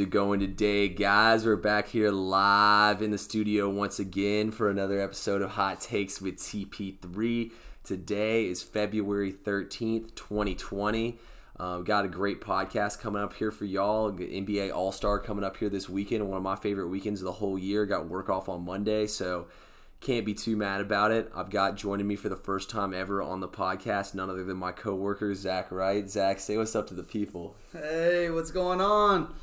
it going today, guys? We're back here live in the studio once again for another episode of Hot Takes with TP3. Today is February 13th, 2020. Uh, got a great podcast coming up here for y'all. NBA All Star coming up here this weekend, one of my favorite weekends of the whole year. Got work off on Monday, so can't be too mad about it. I've got joining me for the first time ever on the podcast, none other than my coworker Zach Wright. Zach, say what's up to the people. Hey, what's going on?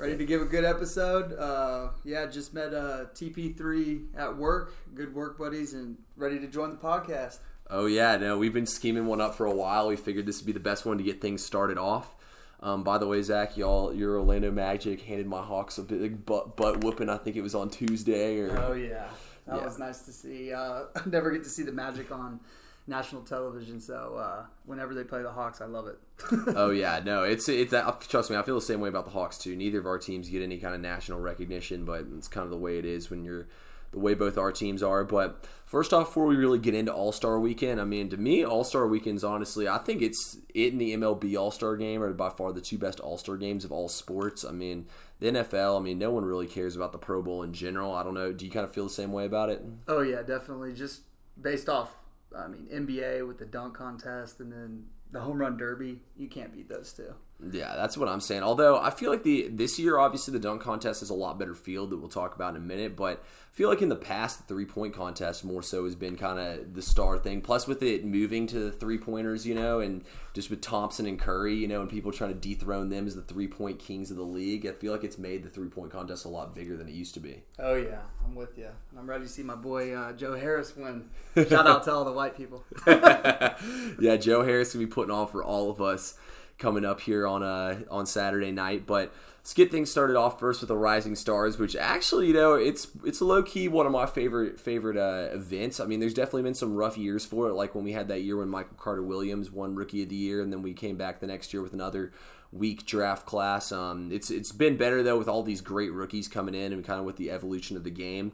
Ready to give a good episode? Uh, yeah, just met uh, TP3 at work. Good work buddies, and ready to join the podcast. Oh yeah, no, we've been scheming one up for a while. We figured this would be the best one to get things started off. Um, by the way, Zach, y'all, your Orlando Magic handed my Hawks a big butt, butt whooping. I think it was on Tuesday. Or Oh yeah, that Yeah. was nice to see. Uh, never get to see the Magic on national television, so uh, whenever they play the Hawks, I love it. oh yeah, no, it's it's uh, trust me, I feel the same way about the Hawks too. Neither of our teams get any kind of national recognition, but it's kind of the way it is when you're the way both our teams are. But first off, before we really get into All Star Weekend, I mean, to me, All Star Weekends, honestly, I think it's it and the MLB All Star Game are by far the two best All Star games of all sports. I mean, the NFL, I mean, no one really cares about the Pro Bowl in general. I don't know. Do you kind of feel the same way about it? oh yeah, definitely. Just based off, I mean, NBA with the dunk contest and then the home run derby, you can't beat those two. Yeah, that's what I'm saying. Although I feel like the this year, obviously, the dunk contest is a lot better field that we'll talk about in a minute. But I feel like in the past, the three point contest more so has been kind of the star thing. Plus, with it moving to the three pointers, you know, and just with Thompson and Curry, you know, and people trying to dethrone them as the three point kings of the league, I feel like it's made the three point contest a lot bigger than it used to be. Oh yeah, I'm with you. I'm ready to see my boy uh, Joe Harris win. Shout out to all the white people. yeah, Joe Harris will be putting on for all of us coming up here on uh, on Saturday night. But let's get things started off first with the Rising Stars, which actually, you know, it's it's low key one of my favorite favorite uh, events. I mean, there's definitely been some rough years for it, like when we had that year when Michael Carter Williams won Rookie of the Year, and then we came back the next year with another weak draft class. Um, it's it's been better though with all these great rookies coming in and kind of with the evolution of the game.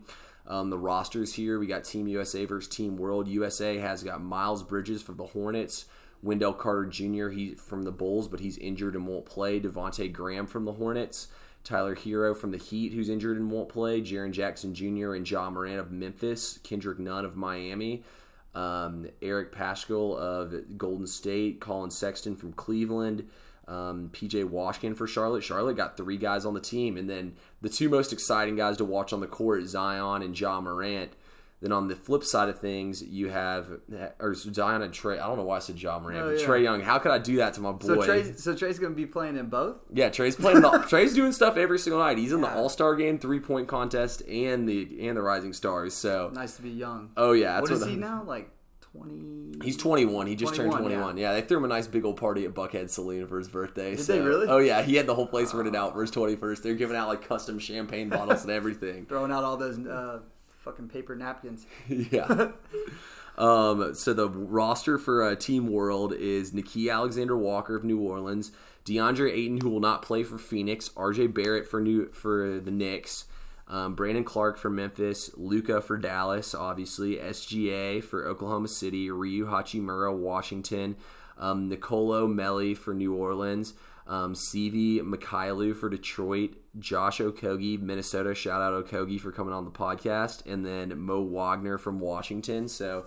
Um, the rosters here we got Team USA versus Team World. USA has got Miles Bridges for the Hornets, Wendell Carter Jr. He from the Bulls, but he's injured and won't play. Devonte Graham from the Hornets. Tyler Herro from the Heat, who's injured and won't play. Jaren Jackson Jr. and John Moran of Memphis. Kendrick Nunn of Miami. Um, Eric Paschall of Golden State. Collin Sexton from Cleveland. Um, PJ Washington for Charlotte. Charlotte got three guys on the team, and then the two most exciting guys to watch on the court, Zion and John Morant. Then on the flip side of things, you have or Zion and Trey. I don't know why I said John Morant, Oh, but yeah. Trae Young. How could I do that to my boy? So Trey's, so Trey's gonna be playing in both. yeah, Trey's playing. The, Trey's doing stuff every single night. He's in the All Star game, three point contest, and the and the Rising Stars. So, Nice to be young. oh yeah, that's what is what he now? Like twenty. He's 21. He just turned 21, 21. Yeah. they threw him a nice big old party at Buckhead Saloon for his birthday. Did so- they really? Oh yeah, he had the whole place rented out for his 21st. They're giving out like custom champagne bottles and everything. throwing out all those uh, fucking paper napkins. yeah. Um, so the roster for uh, Team World is Nickeil Alexander Walker of New Orleans, DeAndre Ayton, who will not play for Phoenix, RJ Barrett for New for the Knicks, um, Brandon Clarke for Memphis, Luka for Dallas, obviously SGA for Oklahoma City, Rui Hachimura Washington, um, Nicolo Melli for New Orleans. Um, Svi Mykhailiuk for Detroit, Josh Okogie, Minnesota. Shout out Okogie for coming on the podcast, and then Mo Wagner from Washington. So,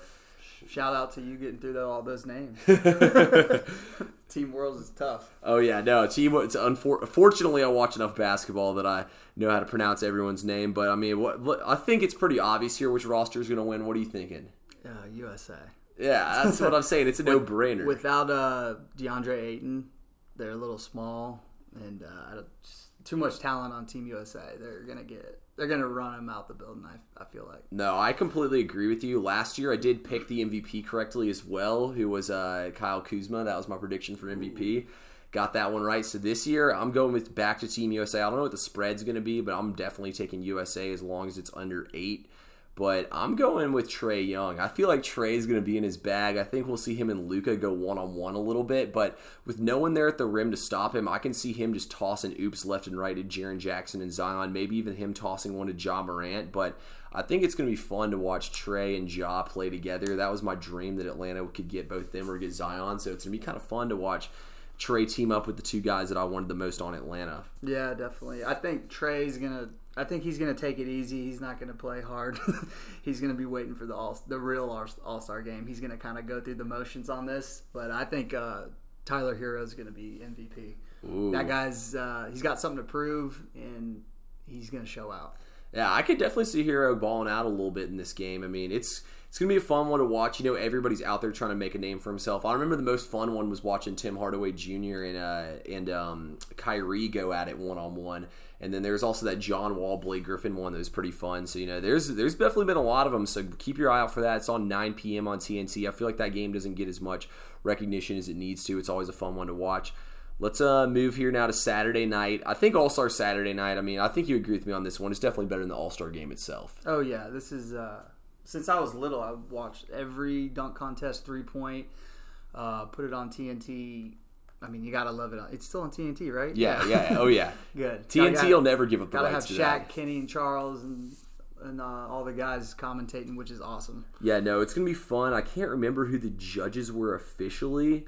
Shout out to you getting through all those names. Team Worlds is tough. oh yeah, no, team. It's unfor- fortunately I watch enough basketball that I know how to pronounce everyone's name. But I mean, what, I think it's pretty obvious here which roster is going to win. What are you thinking? Uh, USA. Yeah, that's what I'm saying. It's a no brainer. Without uh, DeAndre Ayton, they're a little small and uh, I don't- just too much talent on Team USA. They're gonna get. They're gonna run him out the building. I, I feel like. No, I completely agree with you. Last year, I did pick the MVP correctly as well, who was uh, Kyle Kuzma. That was my prediction for MVP. Got that one right. So this year, I'm going with back to Team USA. I don't know what the spread's going to be, but I'm definitely taking USA as long as it's under eight. But I'm going with Trae Young. I feel like Trey's going to be in his bag. I think we'll see him and Luka go one on one a little bit. But with no one there at the rim to stop him, I can see him just tossing oops left and right to Jaren Jackson and Zion. Maybe even him tossing one to Ja Morant. But I think it's going to be fun to watch Trey and Ja play together. That was my dream that Atlanta could get both them or get Zion. So it's going to be kind of fun to watch Trey team up with the two guys that I wanted the most on Atlanta. Yeah, definitely. I think Trey's gonna. I think he's gonna take it easy. He's not gonna play hard. he's gonna be waiting for the all the real All Star game. He's gonna kind of go through the motions on this. But I think uh, Tyler is gonna be MVP. Ooh. That guy's uh, he's got something to prove, and he's gonna show out. Yeah, I could definitely see Herro balling out a little bit in this game. I mean, it's it's gonna be a fun one to watch. You know, everybody's out there trying to make a name for himself. I remember the most fun one was watching Tim Hardaway Jr. and uh, and um, Kyrie go at it one on one. And then there's also that John Wall Blake Griffin one that was pretty fun. So you know, there's there's definitely been a lot of them. So keep your eye out for that. It's on 9 p.m. on TNT. I feel like that game doesn't get as much recognition as it needs to. It's always a fun one to watch. Let's uh, move here now to Saturday night. I think All Star Saturday night. I mean, I think you agree with me on this one. It's definitely better than the All Star game itself. Oh yeah, this is uh, since I was little. I watched every dunk contest, three point. Uh, put it on TNT. I mean, you gotta love it. It's still on TNT, right? Yeah, yeah. Oh yeah. Good. TNT Gotta- will never give up the Gotta have rights to Shaq, that. Kenny, and Charles, and and uh, all the guys commentating, which is awesome. Yeah, no, it's gonna be fun. I can't remember who the judges were officially.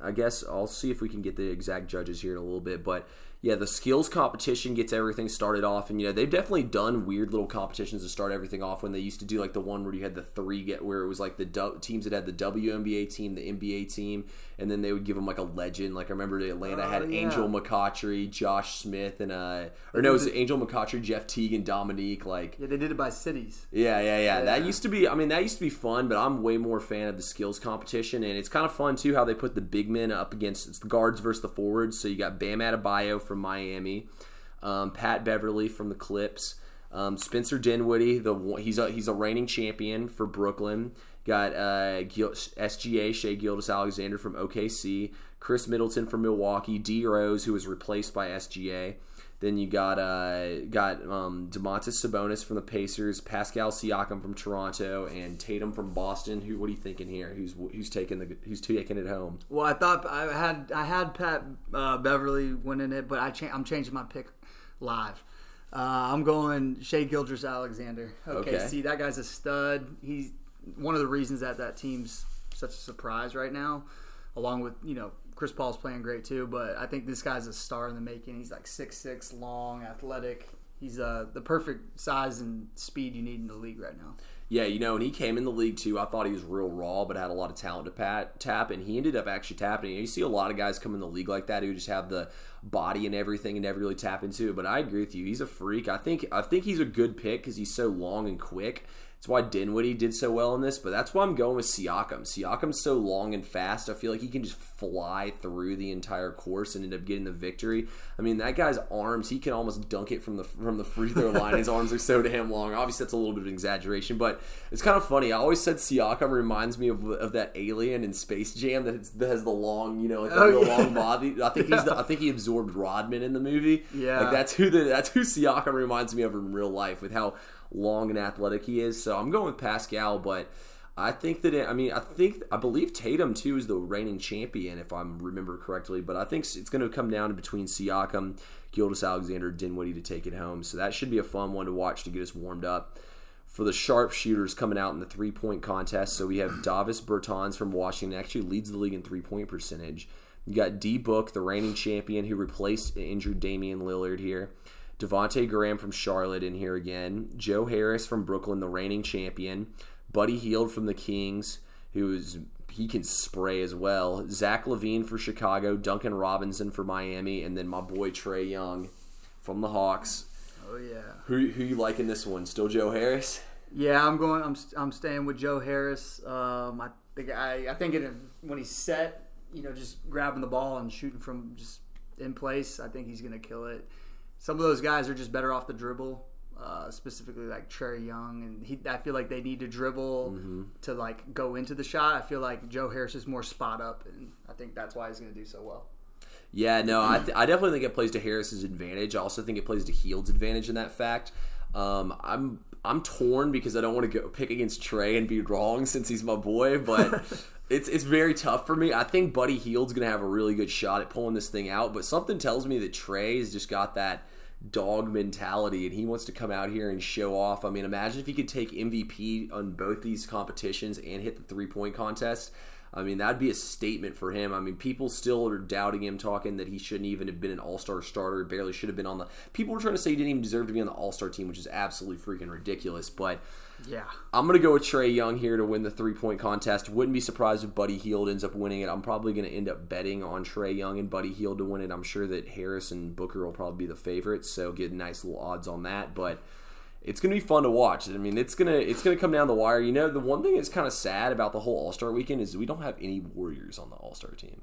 I guess I'll see if we can get the exact judges here in a little bit, but yeah, the skills competition gets everything started off, and you know they've definitely done weird little competitions to start everything off. When they used to do like the one where you had the three get where it was like the du- teams that had the WNBA team, the NBA team, and then they would give them like a legend. Like I remember the Atlanta Oh, had yeah. Angel McCoughtry, Josh Smith, and uh, or no, it was Angel McCoughtry, Jeff Teague, and Dominique. Like Yeah, they did it by cities. yeah, yeah, yeah, That used to be. I mean, that used to be fun, but I'm way more fan of the skills competition, and it's kind of fun too how they put the big men up against it's the guards versus the forwards. So you got Bam Adebayo from Miami, um, Pat Beverley from the Clips, um, Spencer Dinwiddie. The he's a he's a reigning champion for Brooklyn. Got uh, Gil, SGA Shai Gilgeous-Alexander from OKC, Khris Middleton from Milwaukee, D Rose who was replaced by SGA. Then you got uh, got um, Domantas Sabonis from the Pacers, Pascal Siakam from Toronto, and Tatum from Boston. Who? What are you thinking here? Who's who's taking the who's taking it home? Well, I thought I had I had Pat uh, Beverley winning it, but I cha- I'm changing my pick live. Uh, I'm going Shai Gilgeous-Alexander. Okay, Okay. see that guy's a stud. He's one of the reasons that that team's such a surprise right now. Along with you know Chris Paul's playing great too, but I think this guy's a star in the making. He's like six six, long, athletic. He's uh, the perfect size and speed you need in the league right now. Yeah, you know, and he came in the league too. I thought he was real raw, but had a lot of talent to pat, tap, and he ended up actually tapping. You see a lot of guys come in the league like that who just have the body and everything and never really tap into it. But I agree with you. He's a freak. I think I think he's a good pick because he's so long and quick. That's why Dinwiddie did so well in this, but that's why I'm going with Siakam. Siakam's so long and fast. I feel like he can just fly through the entire course and end up getting the victory. I mean, that guy's arms, he can almost dunk it from the from the free throw line. His arms are so damn long. Obviously, that's a little bit of an exaggeration, but it's kind of funny. I always said Siakam reminds me of, of that alien in Space Jam that, has- that has the long, you know, like the Oh, real yeah. long body. I think he's the, I think he absorbed Rodman in the movie. Yeah. like that's who the that's who Siakam reminds me of in real life with how long and athletic he is. So I'm going with Pascal, but I think that it, I mean I think I believe Tatum too is the reigning champion if I remember correctly. But I think it's going to come down between Siakam, Gilgeous-Alexander, Dinwiddie to take it home. So that should be a fun one to watch to get us warmed up. For the sharpshooters coming out in the three point contest, so we have Davis Bertans from Washington, actually leads the league in three point percentage. You got D Book, the reigning champion, who replaced injured Damian Lillard here. Devonte Graham from Charlotte in here again. Joe Harris from Brooklyn, the reigning champion. Buddy Hield from the Kings, who is he can spray as well. Zach LaVine for Chicago. Duncan Robinson for Miami, and then my boy Trae Young from the Hawks. Oh yeah. Who who you like in this one? Still Joe Harris? Yeah, I'm going. I'm I'm staying with Joe Harris. Um, I think I I think it, when he's set, you know, just grabbing the ball and shooting from just in place, I think he's gonna kill it. Some of those guys are just better off the dribble. Uh, specifically like Trae Young, and he, I feel like they need to dribble to like go into the shot. I feel like Joe Harris is more spot up, and I think that's why he's going to do so well. Yeah, no, I, th- I definitely think it plays to Harris's advantage. I also think it plays to Hield's advantage in that fact. Um, I'm I'm torn because I don't want to go pick against Trey and be wrong since he's my boy, but it's it's very tough for me. I think Buddy Hield's gonna have a really good shot at pulling this thing out, but something tells me that Trey's just got that dog mentality and he wants to come out here and show off. I mean, imagine if he could take MVP on both these competitions and hit the three point contest. I mean, that'd be a statement for him. I mean, people still are doubting him, talking that he shouldn't even have been an All Star starter, barely should have been on the. People were trying to say he didn't even deserve to be on the All Star team, which is absolutely freaking ridiculous. But Yeah. I'm gonna go with Trae Young here to win the three point contest. Wouldn't be surprised if Buddy Hield ends up winning it. I'm probably gonna end up betting on Trae Young and Buddy Hield to win it. I'm sure that Harris and Booker will probably be the favorites, so get nice little odds on that. But it's gonna be fun to watch. I mean, it's gonna it's gonna come down the wire. You know, the one thing that's kind of sad about the whole All Star weekend is we don't have any Warriors on the All Star team.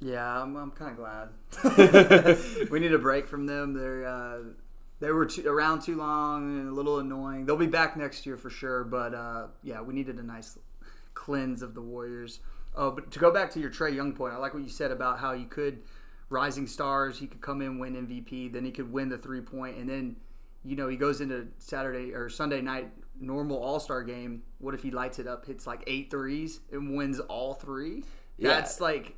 Yeah, I'm, I'm kind of glad. we need a break from them. They're uh, they were too, around too long and a little annoying. They'll be back next year for sure. But uh, yeah, we needed a nice cleanse of the Warriors. Oh, but to go back to your Trae Young point, I like what you said about how you could rising stars. He could come in win MVP, then he could win the three point, and then you know he goes into Saturday or Sunday night normal All Star game. What if he lights it up, hits like eight threes, and wins all three? Yeah. That's like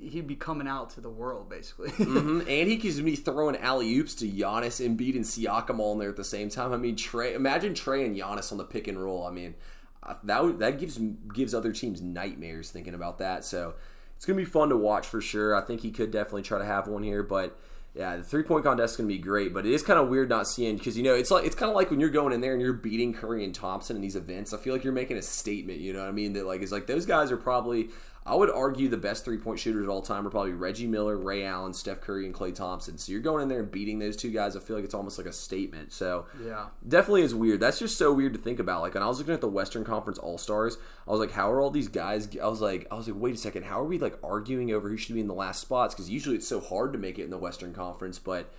he'd be coming out to the world basically. hmm And he could be throwing alley oops to Giannis, Embiid, and Siakam all in there at the same time. I mean, Trey. Imagine Trey and Giannis on the pick and roll. I mean, uh, that that gives gives other teams nightmares thinking about that. So it's gonna be fun to watch for sure. I think he could definitely try to have one here, but. Yeah, the three point contest is gonna be great, but it is kind of weird not seeing because you know it's like it's kind of like when you're going in there and you're beating Curry and Thompson in these events. I feel like you're making a statement. You know what I mean? That like is like those guys are probably I would argue the best three point shooters of all time are probably Reggie Miller, Ray Allen, Steph Curry, and Klay Thompson. So you're going in there and beating those two guys. I feel like it's almost like a statement. So yeah. definitely is weird. That's just so weird to think about. Like when I was looking at the Western Conference All Stars, I was like, how are all these guys? I was like, I was like, wait a second, how are we like arguing over who should be in the last spots? Because usually it's so hard to make it in the Western Conference, but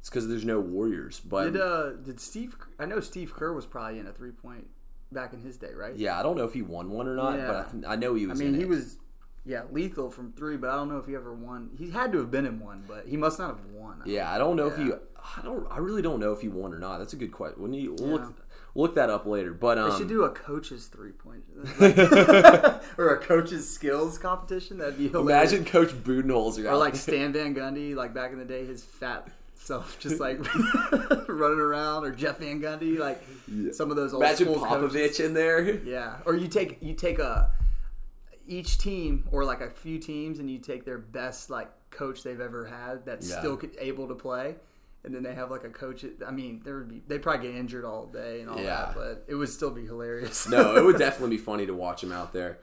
it's because there's no Warriors. But Did uh did Steve? I know Steve Kerr was probably in a three point back in his day, right? yeah, I don't know if he won one or not, Yeah. but I, I know he was. I mean, he it. was yeah lethal from three, but I don't know if he ever won. He had to have been in one, but he must not have won. Yeah, I don't know if Yeah. he. I don't. I really don't know if he won or not. That's a good question. When you we'll Yeah. look look that up later. But um, They should do a coach's three point or a coach's skills competition. That'd be hilarious. imagine Coach Budenholzer or like. Stan Van Gundy, like back in the day, his fat self just like running around, or Jeff Van Gundy, like some of those old Imagine school Popovich coaches. in there. Yeah, or you take you take a each team or like a few teams, and you take their best like coach they've ever had that's Yeah. still able to play. And then they have like a coach. I mean, there would be they'd probably get injured all day and all Yeah. that, but it would still be hilarious. no, it would definitely be funny to watch them out there.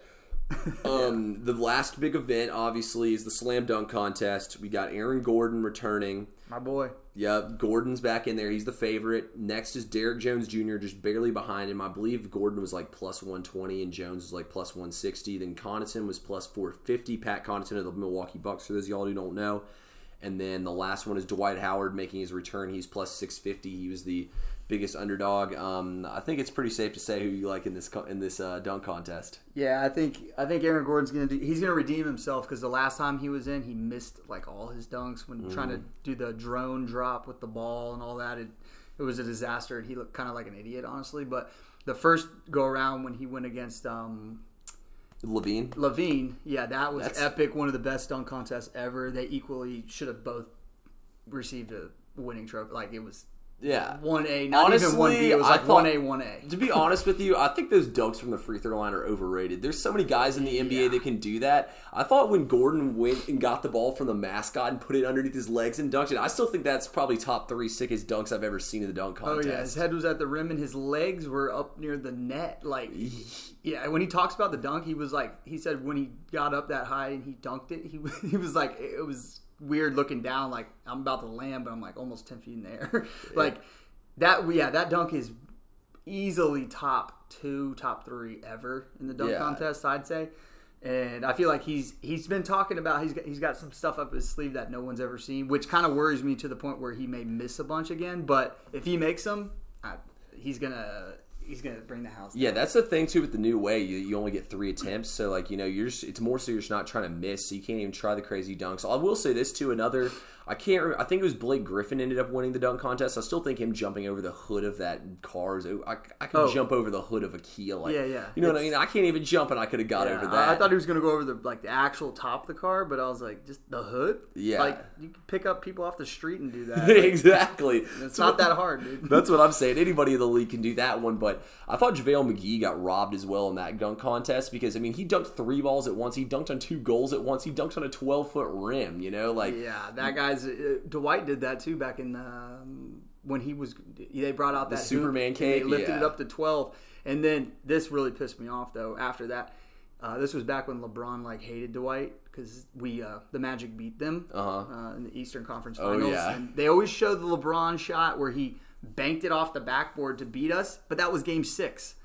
Um, the last big event, obviously, is the slam dunk contest. We got Aaron Gordon returning. my boy. Yep, Gordon's back in there. He's the favorite. Next is Derrick Jones Jr., just barely behind him. I believe Gordon was like plus 120 and Jones was like plus 160. Then Connaughton was plus 450. Pat Connaughton of the Milwaukee Bucks, for those of y'all who don't know. And then the last one is Dwight Howard making his return. He's plus 650. He was the biggest underdog. Um, I think it's pretty safe to say who you like in this co- in this uh, dunk contest. Yeah, I think I think Aaron Gordon's gonna do. He's gonna redeem himself because the last time he was in, he missed like all his dunks when trying to do the drone drop with the ball and all that. It it was a disaster, and he looked kind of like an idiot, honestly. But the first go around when he went against um, LaVine. LaVine, yeah, that was That's- epic. One of the best dunk contests ever. They equally should have both received a winning trophy. Like it was Yeah. one A, not even one B. Honestly, It was I like thought- one A, one A. To be honest with you, I think those dunks from the free throw line are overrated. There's so many guys in the NBA that can do that. I thought when Gordon went and got the ball from the mascot and put it underneath his legs and dunked it, I still think that's probably top three sickest dunks I've ever seen in the dunk contest. Oh contest. yeah, his head was at the rim and his legs were up near the net. Like, yeah, when he talks about the dunk, he was like, he said when he got up that high and he dunked it, he he was like, it was weird looking down, like I'm about to land, but I'm like almost ten feet in the air. like that, yeah, that dunk is easily top two, top three ever in the dunk Yeah. contest. I'd say. And I feel like he's he's been talking about he's got, he's got some stuff up his sleeve that no one's ever seen, which kind of worries me to the point where he may miss a bunch again. But if he makes them, I, he's gonna he's gonna bring the house. Yeah, that's the thing too with the new way. You, you only get three attempts, so like you know, you're just, it's more so you're just not trying to miss, so you can't even try the crazy dunks. I will say this too. Another, I can't. Remember, I think it was Blake Griffin ended up winning the dunk contest. I still think him jumping over the hood of that car. Is, I, I could Oh. jump over the hood of a Kia. Like, Yeah, yeah. You know what I mean? I can't even jump, and I could have got Yeah, over that. I, thought he was gonna go over the like the actual top of the car, but I was like, just the hood. Yeah. like you can pick up people off the street and do that. Like, exactly. it's not that hard, dude. That's what I'm saying. Anybody in the league can do that one, but I thought JaVale McGee got robbed as well in that dunk contest because I mean he dunked three balls at once, he dunked on two goals at once, he dunked on a twelve foot rim. You know, like Yeah, that guy's uh, Dwight did that too back in um, when he was. They brought out that hoop, Superman cape, They lifted it up to twelve, and then this really pissed me off though. After that, uh, this was back when LeBron like hated Dwight because we uh, the Magic beat them Uh-huh. uh, in the Eastern Conference Finals. Oh, Finals. yeah. and they always show the LeBron shot where he banked it off the backboard to beat us, but that was Game Six.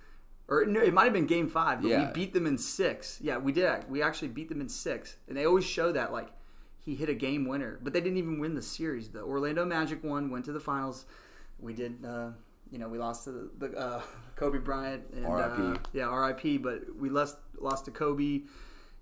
Or it might have been Game Five, but Yeah. we beat them in six. Yeah, we did. We actually beat them in six, and they always show that like he hit a game winner, but they didn't even win the series. The Orlando Magic won, went to the finals. We did, uh, you know, we lost to the, the uh, Kobe Bryant and R.I.P.. Uh, yeah, R.I.P. But we lost lost to Kobe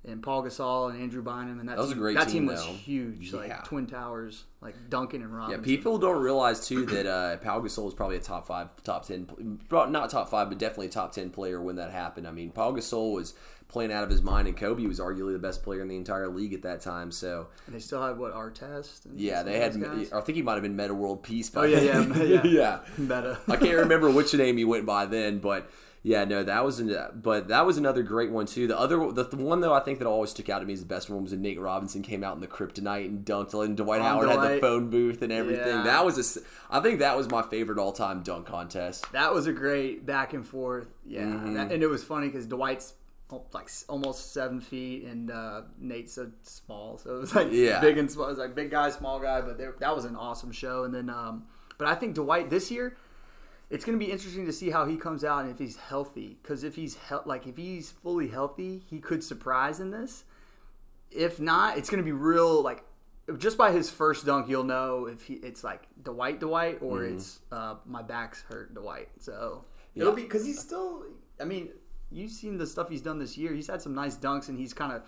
and Paul Gasol and Andrew Bynum, and that, That was a team, great that team, was huge, Yeah. like twin towers, like Duncan and Robinson. Yeah, people don't realize too that uh, Pau Gasol was probably a top five, top ten, not top five, but definitely a top ten player when that happened. I mean, Paul Gasol was playing out of his mind, and Kobe was arguably the best player in the entire league at that time. So And they still had what Artest. Yeah, they had. guys? I think he might have been Metta World Peace. By Oh yeah, yeah, yeah, yeah. Metta. I can't remember which name he went by then, but yeah, no, that was an, but that was another great one too. The other, the, the one though, I think that always stuck out to me as the best one was when Nate Robinson came out in the Kryptonite and dunked, and Dwight On Howard had the phone booth and everything. Yeah. That was a I think that was my favorite all time dunk contest. That was a great back and forth. Yeah, Mm-hmm. that, and it was funny because Dwight's like almost seven feet, and uh, Nate's so small, so it was like Yeah. big and small. It was like big guy, small guy, but that was an awesome show. And then, um, but I think Dwight this year, it's going to be interesting to see how he comes out and if he's healthy. Because if he's hel- like if he's fully healthy, he could surprise in this. If not, it's going to be real like. Just by his first dunk, you'll know if he it's like Dwight Dwight or Mm-hmm. it's uh, my back's hurt Dwight. So it'll be because he's still. I mean, you've seen the stuff he's done this year. He's had some nice dunks, and he's kind of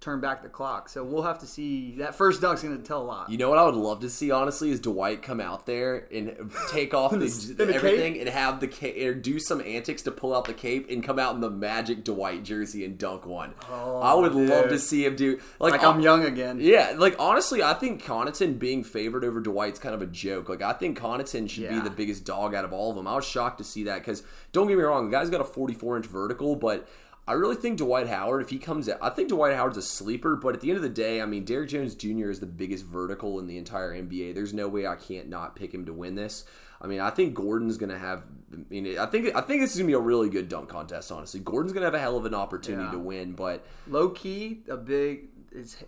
turned back the clock. So we'll have to see. That first dunk's going to tell a lot. You know what I would love to see honestly is Dwight come out there and take off the, the cape? everything and have the cape or do some antics to pull out the cape and come out in the Magic Dwight jersey and dunk one. Oh, I would love to see him do like, like I'm uh, young again. Yeah, like honestly, I think Connaughton being favored over Dwight's kind of a joke. Like I think Connaughton should be the biggest dog out of all of them. I was shocked to see that because don't get me wrong, the guy's got a 44 inch vertical, but I really think Dwight Howard, if he comes out, I think Dwight Howard's a sleeper. But at the end of the day, I mean, Derrick Jones Jr. is the biggest vertical in the entire NBA. There's no way I can't not pick him to win this. I mean, I think Gordon's gonna have. I mean, I think I think this is gonna be a really good dunk contest. Honestly, Gordon's gonna have a hell of an opportunity Yeah. to win, but low key, a big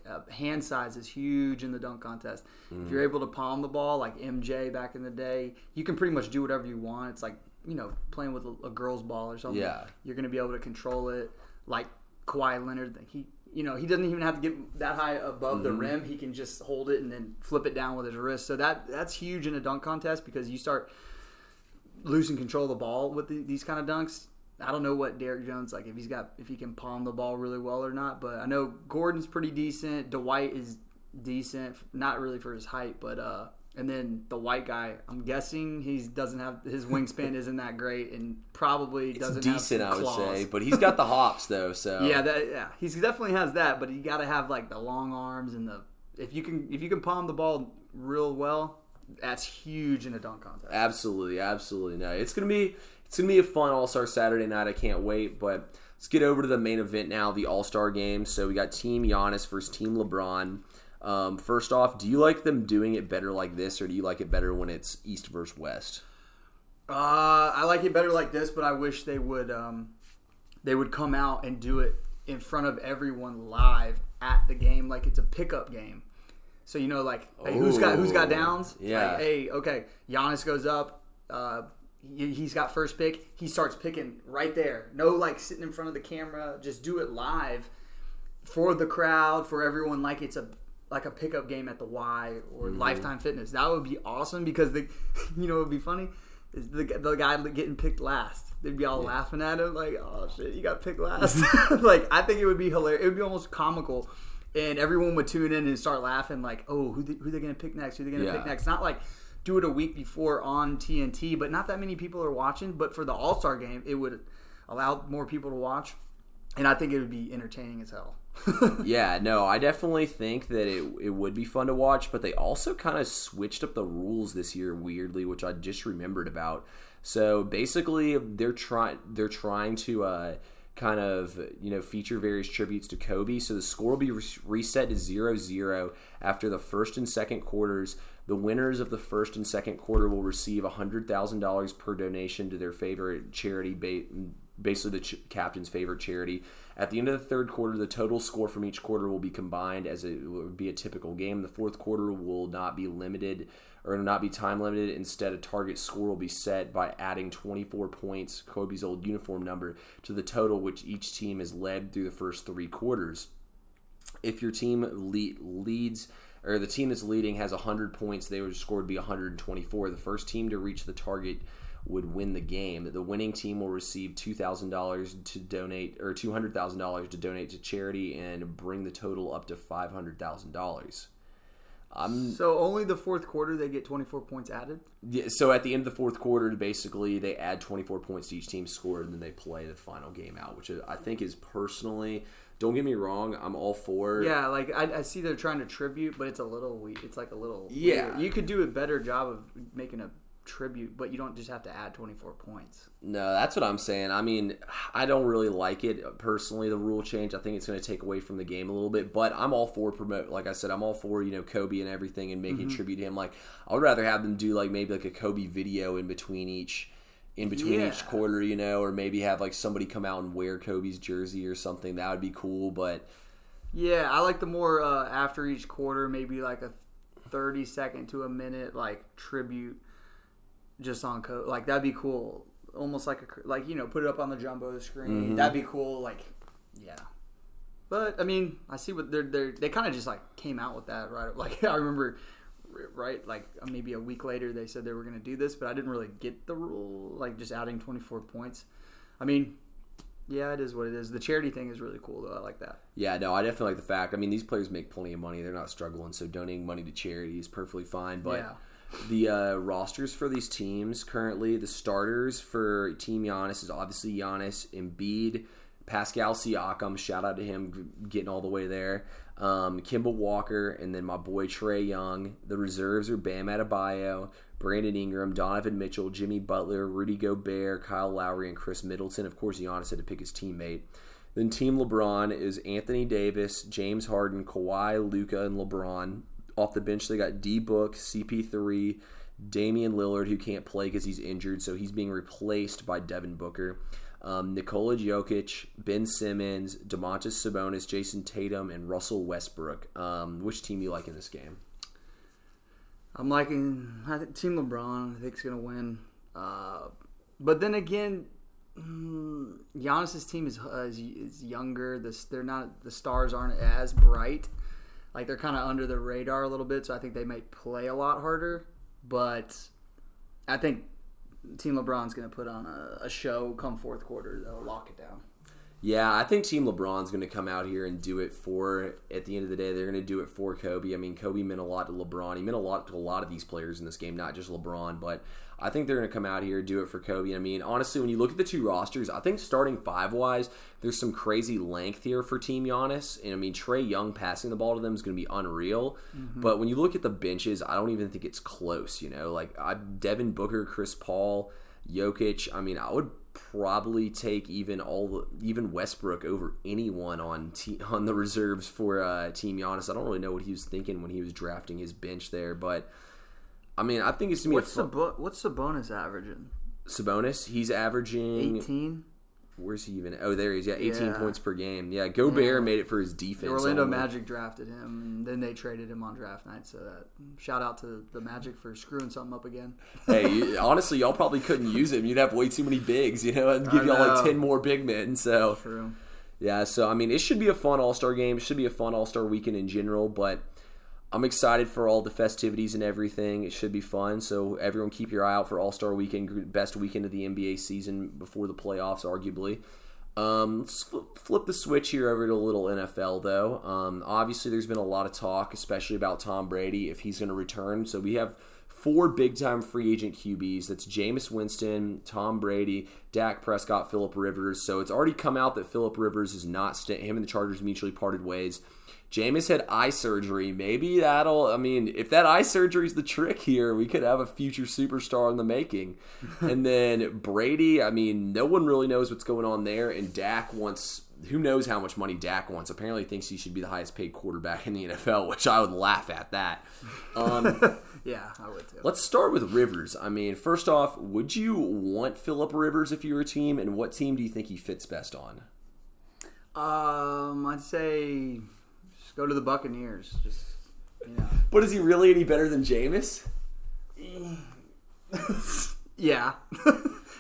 uh, hand size is huge in the dunk contest. If Mm. you're able to palm the ball like MJ back in the day, you can pretty much do whatever you want. It's like you know playing with a, a girl's ball or something. Yeah. you're going to be able to control it. Like Kawhi Leonard, he you know he doesn't even have to get that high above Mm-hmm. the rim. He can just hold it and then flip it down with his wrist. So that that's huge in a dunk contest because you start losing control of the ball with the, these kind of dunks. I don't know what Derrick Jones like if he's got if he can palm the ball really well or not, but I know Gordon's pretty decent. Dwight is decent, not really for his height, but uh and then the white guy, I'm guessing he doesn't have his wingspan isn't that great and probably it's doesn't decent, have I would say. But he's got the hops though, so Yeah, that yeah, he definitely has that, but you got to have like the long arms and the if you can if you can palm the ball real well, that's huge in a dunk contest. Absolutely, absolutely. No, it's gonna be it's gonna be a fun All Star Saturday night. I can't wait. But let's get over to the main event now, the All Star game. So we got Team Giannis versus Team LeBron. Um, first off, do you like them doing it better like this, or do you like it better when it's East versus West? Uh, I like it better like this, but I wish they would um, they would come out and do it in front of everyone live at the game, like it's a pickup game. So you know, like hey, who's got who's got downs? yeah. Like, hey, okay, Giannis goes up. Uh, he's got first pick. He starts picking right there. No, like sitting in front of the camera. Just do it live for the crowd, for everyone, like it's a like a pickup game at the Y or Mm-hmm. Lifetime Fitness. That would be awesome because the you know it would be funny is the the guy getting picked last. They'd be all laughing at him like, "Oh shit, you got picked last." like I think it would be hilarious. It would be almost comical. And everyone would tune in and start laughing, like, "Oh, who they, who they gonna pick next? Who they gonna Yeah. pick next?" Not like do it a week before on TNT, but not that many people are watching. But for the All Star game, it would allow more people to watch, and I think it would be entertaining as hell. Yeah, no, I definitely think that it it would be fun to watch, but they also kind of switched up the rules this year weirdly, which I just remembered about. So basically, they're trying they're trying to uh, kind of you know feature various tributes to Kobe. So the score will be re- reset to 0-0 after the first and second quarters. The winners of the first and second quarter will receive $100,000 per donation to their favorite charity, basically the ch- captain's favorite charity. At the end of the third quarter, the total score from each quarter will be combined as it would be a typical game. The fourth quarter will not be limited or not be time limited. Instead, a target score will be set by adding 24 points, Kobe's old uniform number, to the total which each team has led through the first three quarters. If your team lead, leads or the team that's leading has 100 points, they would score would be 124. The first team to reach the target would win the game. The winning team will receive two thousand dollars to donate, or two hundred thousand dollars to donate to charity, and bring the total up to five hundred thousand dollars. Um, so only the fourth quarter they get 24 points added. Yeah, so at the end of the fourth quarter, basically they add 24 points to each team scored, and then they play the final game out, which I think is personally. Don't get me wrong, I'm all for. Yeah, like I, I see they're trying to tribute, but it's a little weird. It's like a little. Yeah, weird. you could do a better job of making a tribute, but you don't just have to add 24 points. No, that's what I'm saying. I mean, I don't really like it personally. The rule change, I think it's going to take away from the game a little bit. But I'm all for promote. Like I said, I'm all for you know Kobe and everything and making mm-hmm. tribute to him. Like I would rather have them do like maybe like a Kobe video in between each in between yeah. each quarter, you know, or maybe have like somebody come out and wear Kobe's jersey or something. That would be cool. But yeah, I like the more uh, after each quarter, maybe like a 30 second to a minute like tribute just on code. Like that'd be cool. Almost like a like you know put it up on the jumbo screen. Mm-hmm. That'd be cool. Like yeah. But I mean, I see what they're they're they kind of just like came out with that right. Like I remember right like maybe a week later they said they were going to do this, but I didn't really get the rule like just adding 24 points. I mean, yeah, it is what it is. The charity thing is really cool though. I like that. Yeah, no, I definitely like the fact. I mean, these players make plenty of money. They're not struggling, so donating money to charity is perfectly fine. But yeah the uh, rosters for these teams currently. The starters for Team Giannis is obviously Giannis, Embiid, Pascal Siakam. Shout out to him getting all the way there. Um, Kemba Walker, and then my boy Trae Young. The reserves are Bam Adebayo, Brandon Ingram, Donovan Mitchell, Jimmy Butler, Rudy Gobert, Kyle Lowry, and Khris Middleton. Of course, Giannis had to pick his teammate. Then Team LeBron is Anthony Davis, James Harden, Kawhi, Luka, and LeBron off the bench, they got D Book, CP3, Damian Lillard, who can't play because he's injured, so he's being replaced by Devin Booker. Um, Nikola Jokic, Ben Simmons, Domantas Sabonis, Jayson Tatum, and Russell Westbrook. Um, which team do you like in this game? I'm liking I think Team LeBron. I think going to win. Uh, but then again, mm, Giannis's team is, uh, is, is younger. This they're not the stars aren't as bright like they're kind of under the radar a little bit, so I think they might play a lot harder. But I think Team LeBron's going to put on a, a, show come fourth quarter. They'll lock it down. Yeah, I think Team LeBron's going to come out here and do it for. At the end of the day, they're going to do it for Kobe. I mean, Kobe meant a lot to LeBron. He meant a lot to a lot of these players in this game, not just LeBron. But I think they're going to come out here do it for Kobe. I mean, honestly, when you look at the two rosters, I think starting five wise, there's some crazy length here for Team Giannis. And I mean, Trae Young passing the ball to them is going to be unreal. Mm-hmm. But when you look at the benches, I don't even think it's close. You know, like I, Devin Booker, Chris Paul, Jokic. I mean, I would probably take even all the, even Westbrook over anyone on te- on the reserves for uh, Team Giannis. I don't really know what he was thinking when he was drafting his bench there, but I mean, I think it's gonna what's be what's what's Sabonis averaging? Sabonis, he's averaging eighteen. Where's he even? Oh, there he is. Yeah, 18 yeah. points per game. Yeah, Gobert yeah. made it for his defense. The Orlando only. Magic drafted him, and then they traded him on draft night. So that shout out to the Magic for screwing something up again. hey, honestly, y'all probably couldn't use him. You'd have way too many bigs, you know, and give y'all like ten more big men. So true. Yeah, so I mean, it should be a fun All Star game. It should be a fun All Star weekend in general, but I'm excited for all the festivities and everything. It should be fun. So everyone, keep your eye out for All Star Weekend, best weekend of the NBA season before the playoffs, arguably. Um, let's flip the switch here over to a little NFL, though. Um, obviously, there's been a lot of talk, especially about Tom Brady if he's going to return. So we have four big time free agent QBs. That's Jameis Winston, Tom Brady, Dak Prescott, Philip Rivers. So it's already come out that Philip Rivers is not st- him and the Chargers mutually parted ways. Jameis had eye surgery. Maybe that'll. I mean, if that eye surgery is the trick here, we could have a future superstar in the making. and then Brady. I mean, no one really knows what's going on there. And Dak wants. Who knows how much money Dak wants? Apparently, thinks he should be the highest paid quarterback in the NFL, which I would laugh at that. Um, yeah, I would too. Let's start with Rivers. I mean, first off, would you want Philip Rivers if you were a team, and what team do you think he fits best on? Um, I'd say just go to the Buccaneers. Just you know. But is he really any better than Jameis? yeah.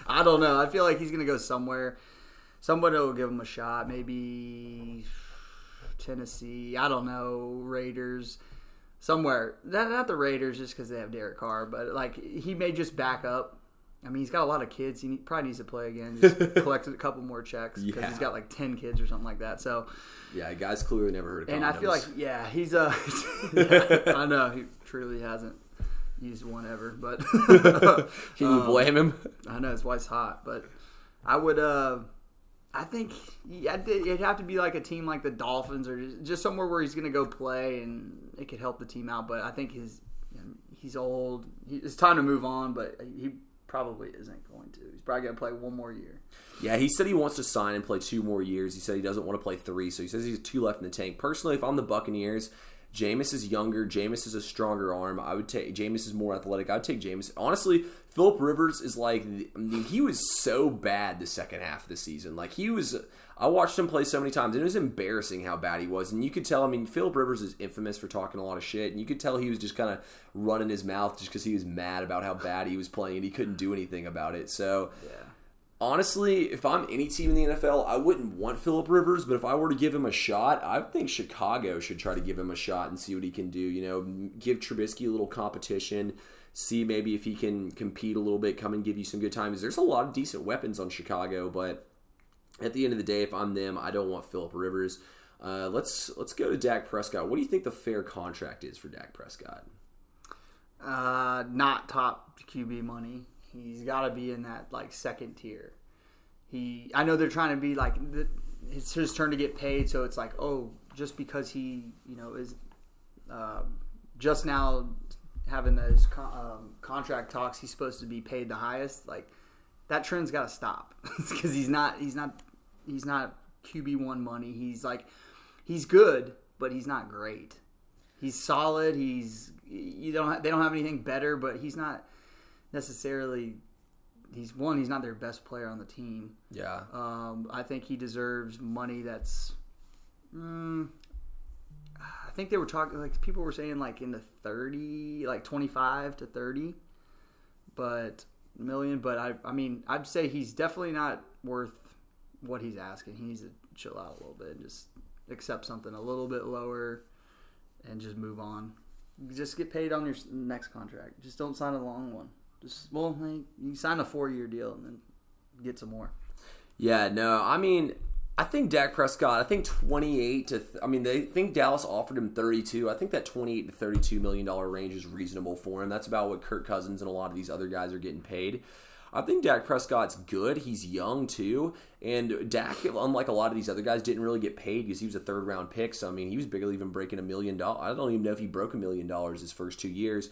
I don't know. I feel like he's gonna go somewhere. Somebody will give him a shot. Maybe Tennessee. I don't know. Raiders. Somewhere. Not, not the Raiders just because they have Derek Carr, but like he may just back up. I mean, he's got a lot of kids. He probably needs to play again. Just collected a couple more checks because Yeah. he's got like ten kids or something like that. So, Yeah, guys clearly never heard of and I feel like yeah, he's uh, yeah, I know he truly hasn't used one ever, but Can you um, blame him? I know his wife's hot, but I would. uh I think it'd have to be like a team like the Dolphins or just, just somewhere where he's going to go play and it could help the team out. But I think his he's old. It's time to move on, but he probably isn't going to. He's probably going to play one more year. Yeah, he said he wants to sign and play two more years. He said he doesn't want to play three, so he says he's two left in the tank. Personally, if I'm the Buccaneers, Jameis is younger. Jameis is a stronger arm. I would take Jameis is more athletic. I would take Jameis. Honestly, Philip Rivers is like I mean, he was so bad the second half of the season. Like he was. I watched him play so many times, and it was embarrassing how bad he was. And you could tell. I mean, Philip Rivers is infamous for talking a lot of shit, and you could tell he was just kind of running his mouth just because he was mad about how bad he was playing, and he couldn't do anything about it. So Yeah. Honestly, if I'm any team in the NFL, I wouldn't want Philip Rivers, but if I were to give him a shot, I think Chicago should try to give him a shot and see what he can do. You know, give Trubisky a little competition, see maybe if he can compete a little bit, come and give you some good times. There's a lot of decent weapons on Chicago, but at the end of the day, if I'm them, I don't want Philip Rivers. Uh, let's let's go to Dak Prescott. What do you think the fair contract is for Dak Prescott? Uh, not top QB money. He's got to be in that like second tier. He, I know they're trying to be like it's his turn to get paid, so it's like oh, just because he you know is uh, just now having those con- um, contract talks, he's supposed to be paid the highest. Like that trend's got to stop because he's not he's not he's not QB one money. He's like he's good, but he's not great. He's solid. He's you don't they don't have anything better, but he's not necessarily. He's one. He's not their best player on the team. Yeah, Um, I think he deserves money that's. Mm, I think they were talking like people were saying like in the thirty, like twenty five to thirty, but million. But I, I mean, I'd say he's definitely not worth what he's asking. He needs to chill out a little bit and just accept something a little bit lower, and just move on. Just get paid on your next contract. Just don't sign a long one. Just well, you sign a four year deal and then get some more. Yeah, no, I mean, I think Dak Prescott. I think twenty-eight to. I mean, they think Dallas offered him thirty-two. I think that twenty-eight to thirty-two million dollar range is reasonable for him. That's about what Kirk Cousins and a lot of these other guys are getting paid. I think Dak Prescott's good. He's young too, and Dak, unlike a lot of these other guys, didn't really get paid because he was a third-round pick. So I mean, he was barely even breaking a million dollars. I don't even know if he broke a million dollars his first two years.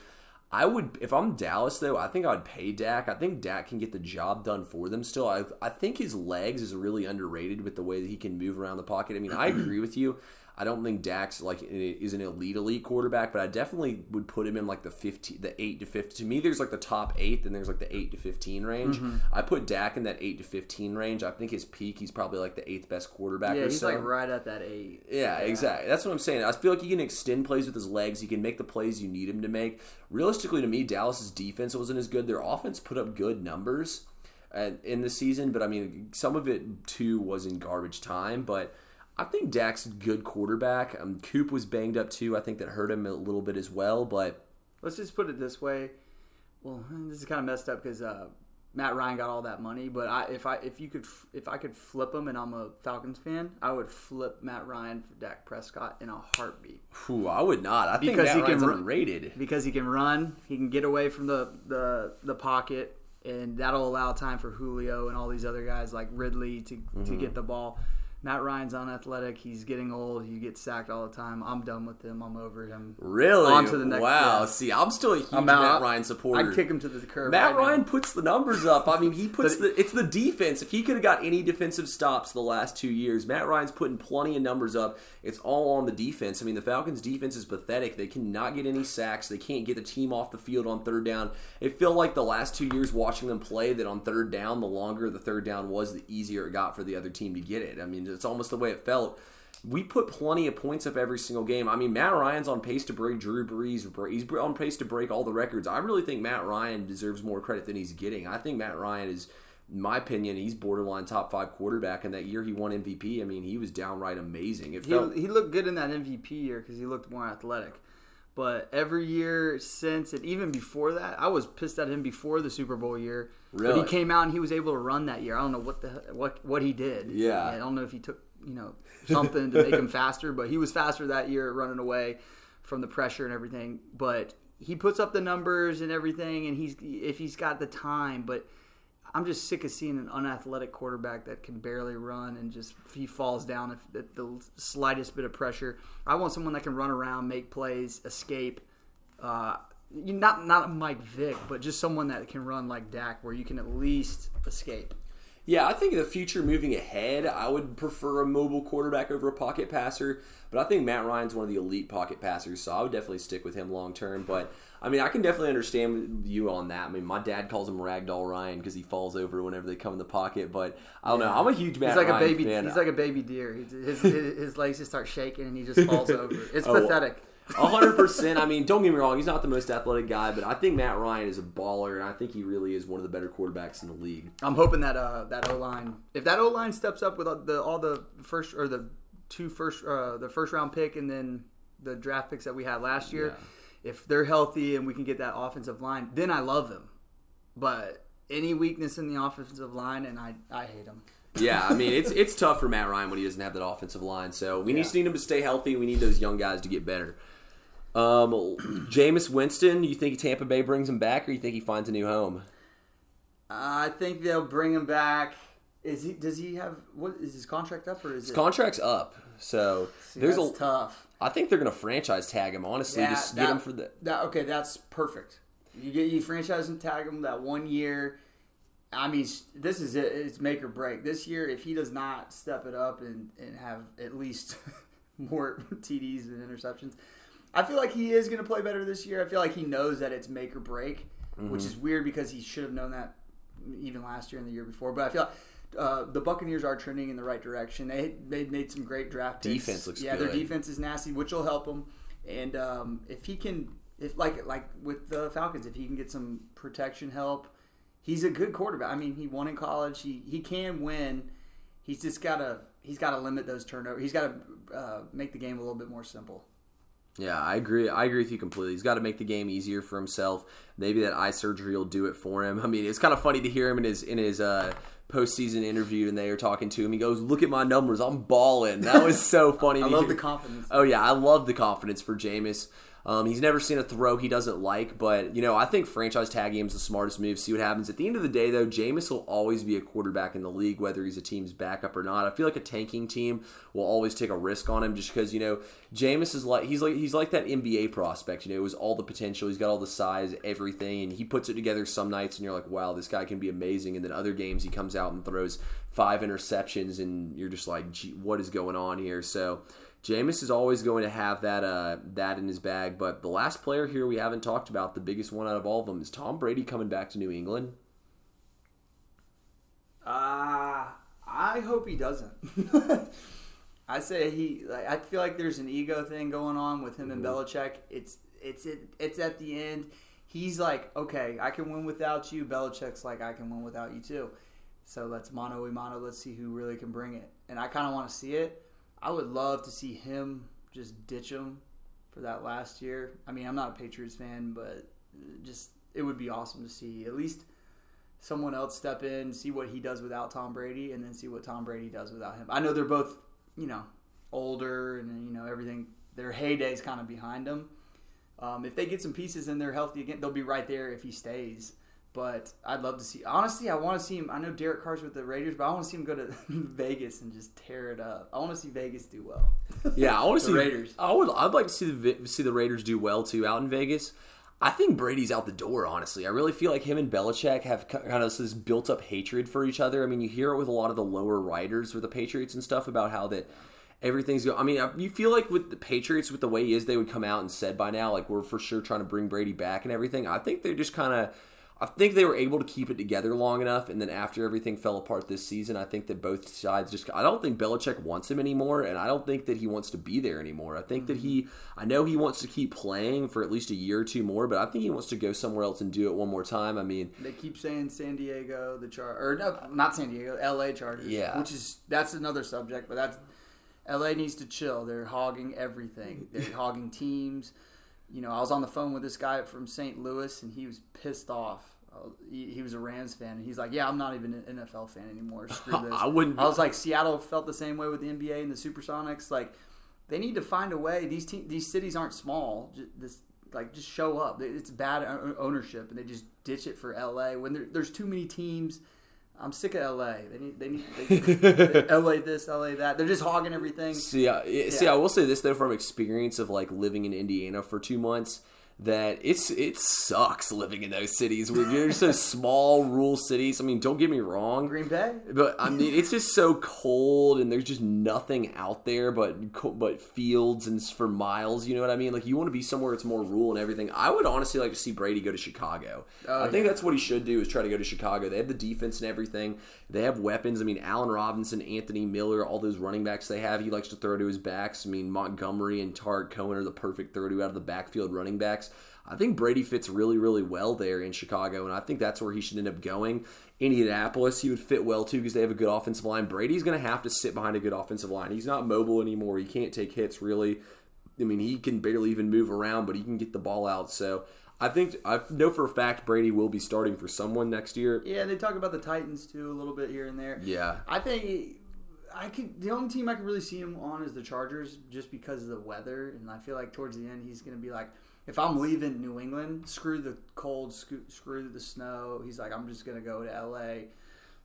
I would, if I'm Dallas though, I think I'd pay Dak. I think Dak can get the job done for them still. I, I think his legs is really underrated with the way that he can move around the pocket. I mean, I agree with you. I don't think Dax like is an elite elite quarterback, but I definitely would put him in like the fifteen, the eight to fifteen. To me, there's like the top eight, then there's like the eight to fifteen range. Mm-hmm. I put Dak in that eight to fifteen range. I think his peak, he's probably like the eighth best quarterback. Yeah, or he's so. like right at that eight. Yeah, exactly. That's what I'm saying. I feel like he can extend plays with his legs. He can make the plays you need him to make. Realistically, to me, Dallas's defense wasn't as good. Their offense put up good numbers in the season, but I mean, some of it too was in garbage time. But I think Dak's a good quarterback. Um, Coop was banged up too. I think that hurt him a little bit as well. But Let's just put it this way. Well, this is kind of messed up because uh, Matt Ryan got all that money, but I, if I if you could if I could flip him and I'm a Falcons fan, I would flip Matt Ryan for Dak Prescott in a heartbeat whew, I would not. I think Because Matt he can Ryan's run- underrated. because he can run, he can get away from the the the pocket, and that'll allow time for Julio and all these other guys like Ridley to to get the ball. Matt Ryan's unathletic. He's getting old. He gets sacked all the time. I'm done with him. I'm over him. Really? On to the next Wow. guy. See, I'm still a huge Matt out. Ryan supporter. I'd kick him to the curb. Matt right now. Ryan puts the numbers up. I mean, he puts But- the it's the defense. If he could have got any defensive stops the last two years, Matt Ryan's putting plenty of numbers up. It's all on the defense. I mean, the Falcons' defense is pathetic. They cannot get any sacks. They can't get the team off the field on third down. It felt like the last two years watching them play that on third down, the longer the third down was, the easier it got for the other team to get it. I mean, it's almost the way it felt. We put plenty of points up every single game. I mean, Matt Ryan's on pace to break Drew Brees. He's on pace to break all the records. I really think Matt Ryan deserves more credit than he's getting. I think Matt Ryan is, in my opinion, he's borderline top five quarterback. And that year he won MVP, I mean, he was downright amazing. It felt He, he looked good in that MVP year because he looked more athletic. But every year since, and even before that, I was pissed at him before the Super Bowl year. But he came out and he was able to run that year. I don't know what the what what he did. Yeah. I don't know if he took you know something to make him faster, but he was faster that year running away from the pressure and everything. But he puts up the numbers and everything, and he's if he's got the time, but. I'm just sick of seeing an unathletic quarterback that can barely run and just he falls down if at the slightest bit of pressure. I want someone that can run around, make plays, escape. Uh, not not Mike Vick, but just someone that can run like Dak, where you can at least escape. Yeah, I think in the future, moving ahead, I would prefer a mobile quarterback over a pocket passer. But I think Matt Ryan's one of the elite pocket passers, so I would definitely stick with him long term. But I mean, I can definitely understand you on that. I mean, my dad calls him Ragdoll Ryan because he falls over whenever they come in the pocket. But I don't know. I'm a huge Matt He's like Ryan a baby. fan. He's like a baby deer. His, his his legs just start shaking and he just falls over. It's Oh, pathetic. Hundred percent. I mean, don't get me wrong; he's not the most athletic guy, but I think Matt Ryan is a baller, and I think he really is one of the better quarterbacks in the league. I'm hoping that uh, that O line, if that O line steps up with all the all the first or the two first uh, the first round pick and then the draft picks that we had last year, if they're healthy and we can get that offensive line, then I love them. But any weakness in the offensive line, and I I hate them. Yeah, I mean it's it's tough for Matt Ryan when he doesn't have that offensive line. So we just need him to stay healthy. We need those young guys to get better. Um, Jameis Winston, you think Tampa Bay brings him back, or you think he finds a new home? I think they'll bring him back. Is he? Does he have? What is his contract up or is His it? contract's up, so See, there's a. tough. I think they're gonna franchise tag him. Honestly, Yeah, just get him for the. That okay, that's perfect. You get you franchise and tag him that one year. I mean, this is it. It's make or break. This year, if he does not step it up and, and have at least more TDs and interceptions, I feel like he is going to play better this year. I feel like he knows that it's make or break, Mm-hmm. which is weird because he should have known that even last year and the year before. But I feel like uh, the Buccaneers are trending in the right direction. They they made some great draft picks. Defense looks yeah, their defense is nasty, which will help them. And um, if he can, if like like with the Falcons, if he can get some protection help, he's a good quarterback. I mean, he won in college. He he can win. He's just gotta he's gotta limit those turnovers. He's gotta uh, make the game a little bit more simple. Yeah, I agree. I agree with you completely. He's got to make the game easier for himself. Maybe that eye surgery will do it for him. I mean, it's kind of funny to hear him in his in his uh, postseason interview, and they were talking to him. He goes, "Look at my numbers. I'm balling." That was so funny. I love hear. the confidence. Oh yeah, I love the confidence for Jameis. Um, he's never seen a throw he doesn't like, but you know I think franchise tag him is the smartest move. See what happens. At the end of the day, though, Jameis will always be a quarterback in the league, whether he's a team's backup or not. I feel like a tanking team will always take a risk on him, just because you know Jameis is like he's like he's like that NBA prospect. You know, it was all the potential. He's got all the size, everything, and he puts it together some nights, and you're like, wow, this guy can be amazing. And then other games, he comes out and throws five interceptions, and you're just like, what is going on here? So. Jameis is always going to have that uh, that in his bag, but the last player here we haven't talked about, the biggest one out of all of them, is Tom Brady coming back to New England. Uh, I hope he doesn't. I say he. Like, I feel like there's an ego thing going on with him and Belichick. It's it's it, it's at the end. He's like, okay, I can win without you. Belichick's like, I can win without you too. So let's mano a mano. Let's see who really can bring it. And I kind of want to see it. I would love to see him just ditch him for that last year. I mean, I'm not a Patriots fan, but just it would be awesome to see at least someone else step in, see what he does without Tom Brady, and then see what Tom Brady does without him. I know they're both, you know, older and you know everything. Their heydays kind of behind them. Um, if they get some pieces and they're healthy again, they'll be right there if he stays. But I'd love to see. Honestly, I want to see him. I know Derek Carr's with the Raiders, but I want to see him go to Vegas and just tear it up. I want to see Vegas do well. Yeah, I want to The see Raiders. I would. I'd like to see the see the Raiders do well too out in Vegas. I think Brady's out the door. Honestly, I really feel like him and Belichick have kind of this built up hatred for each other. I mean, you hear it with a lot of the lower writers with the Patriots and stuff about how that everything's go. I mean, uh, you feel like with the Patriots, with the way he is, they would come out and said by now, like we're for sure trying to bring Brady back and everything. I think they're just kind of. I think they were able to keep it together long enough, and then after everything fell apart this season, I think that both sides just. I don't think Belichick wants him anymore, and I don't think that he wants to be there anymore. I think that he. I know he wants to keep playing for at least a year or two more, but I think he wants to go somewhere else and do it one more time. I mean, They keep saying San Diego, the Char or no, not San Diego, L.A. Chargers. Yeah. which is that's another subject, but that's L.A. needs to chill. They're hogging everything. They're hogging teams. You know, I was on the phone with this guy from St. Louis, and he was pissed off. Uh, He, he was a Rams fan, and he's like, "Yeah, I'm not even an NFL fan anymore. Screw this." I wouldn't- I was like, Seattle felt the same way with the NBA and the Supersonics. Like, they need to find a way. These te- these cities aren't small. Just, this like just show up. It's bad ownership, and they just ditch it for LA when there, there's too many teams. I'm sick of LA. They need they need they, LA this, LA that. They're just hogging everything. See, I, see, I will say this though, from experience of like living in Indiana for two months, that it's it sucks living in those cities. When you're so small, rural cities. I mean, don't get me wrong, Green Bay. but I mean, it's just so cold, and there's just nothing out there but but fields and for miles. You know what I mean? Like you want to be somewhere it's more rural and everything. I would honestly like to see Brady go to Chicago. Oh, I think yeah. that's what he should do is try to go to Chicago. They have the defense and everything. They have weapons. I mean, Allen Robinson, Anthony Miller, all those running backs they have. He likes to throw to his backs. I mean, Montgomery and Tarik Cohen are the perfect throw to out of the backfield running backs. I think Brady fits really, really well there in Chicago, and I think that's where he should end up going. Indianapolis, he would fit well too because they have a good offensive line. Brady's going to have to sit behind a good offensive line. He's not mobile anymore. He can't take hits really. I mean, he can barely even move around, but he can get the ball out. So I think I know for a fact Brady will be starting for someone next year. Yeah, they talk about the Titans too a little bit here and there. Yeah. I think I could. The only team I could really see him on is the Chargers, just because of the weather. And I feel like towards the end, he's going to be like, if I'm leaving New England, screw the cold, screw, screw the snow. He's like, I'm just going to go to L.A.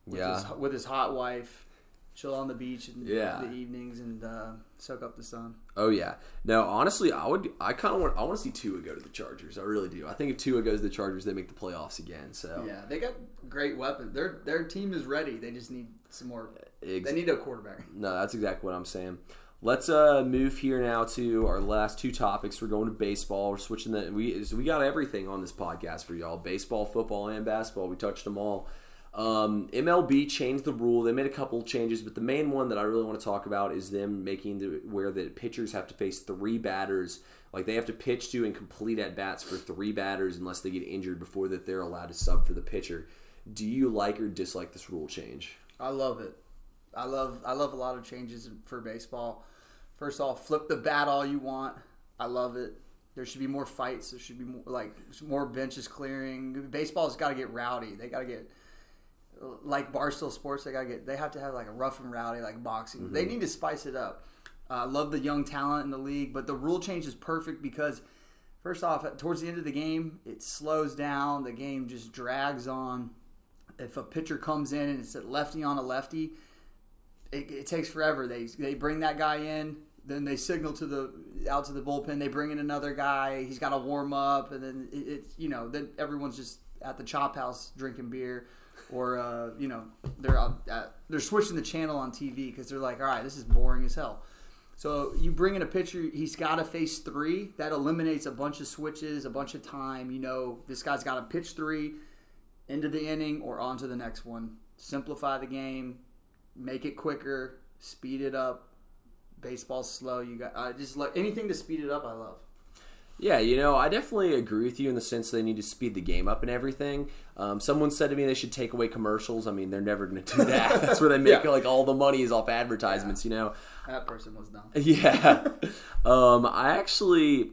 With Yeah. his, with his hot wife, chill on the beach in Yeah. the evenings and uh, soak up the sun. Oh yeah. No, honestly, I would. I kind of want. I want to see Tua go to the Chargers. I really do. I think if Tua goes to the Chargers, they make the playoffs again. So Yeah, they got great weapons. Their their team is ready. They just need some more. Ex- They need a quarterback. No, that's exactly what I'm saying. Let's uh, move here now to our last two topics. We're going to baseball. We're switching the we so we got everything on this podcast for y'all: baseball, football, and basketball. We touched them all. Um, MLB changed the rule. They made a couple changes, but the main one that I really want to talk about is them making the where the pitchers have to face three batters. Like they have to pitch to and complete at bats for three batters unless they get injured before that they're allowed to sub for the pitcher. Do you like or dislike this rule change? I love it. I love I love a lot of changes for baseball. First off, flip the bat all you want. I love it. There should be more fights. There should be more like more benches clearing. Baseball's got to get rowdy. They got to get like Barstool Sports. They got to get. They have to have like a rough and rowdy like boxing. They need to spice it up. Uh, I love the young talent in the league, but the rule change is perfect because first off, towards the end of the game, it slows down. The game just drags on. If a pitcher comes in and it's a lefty on a lefty, it, it takes forever. They they bring that guy in, then they signal to the out to the bullpen. They bring in another guy. He's got to warm up, and then it, it's you know then everyone's just at the chop house drinking beer, or uh, you know they're out at, they're switching the channel on TV because they're like, all right, this is boring as hell. So you bring in a pitcher, he's got to face three. That eliminates a bunch of switches, a bunch of time. You know, this guy's got to pitch three into the inning or on to the next one. Simplify the game, make it quicker, speed it up. Baseball's slow. You got I just like anything to speed it up. I love. Yeah, you know, I definitely agree with you in the sense they need to speed the game up and everything. Um, someone said to me they should take away commercials. I mean, they're never going to do that. That's where they make Yeah. like all the money is off advertisements. You know. That person was dumb. Yeah. um, I actually,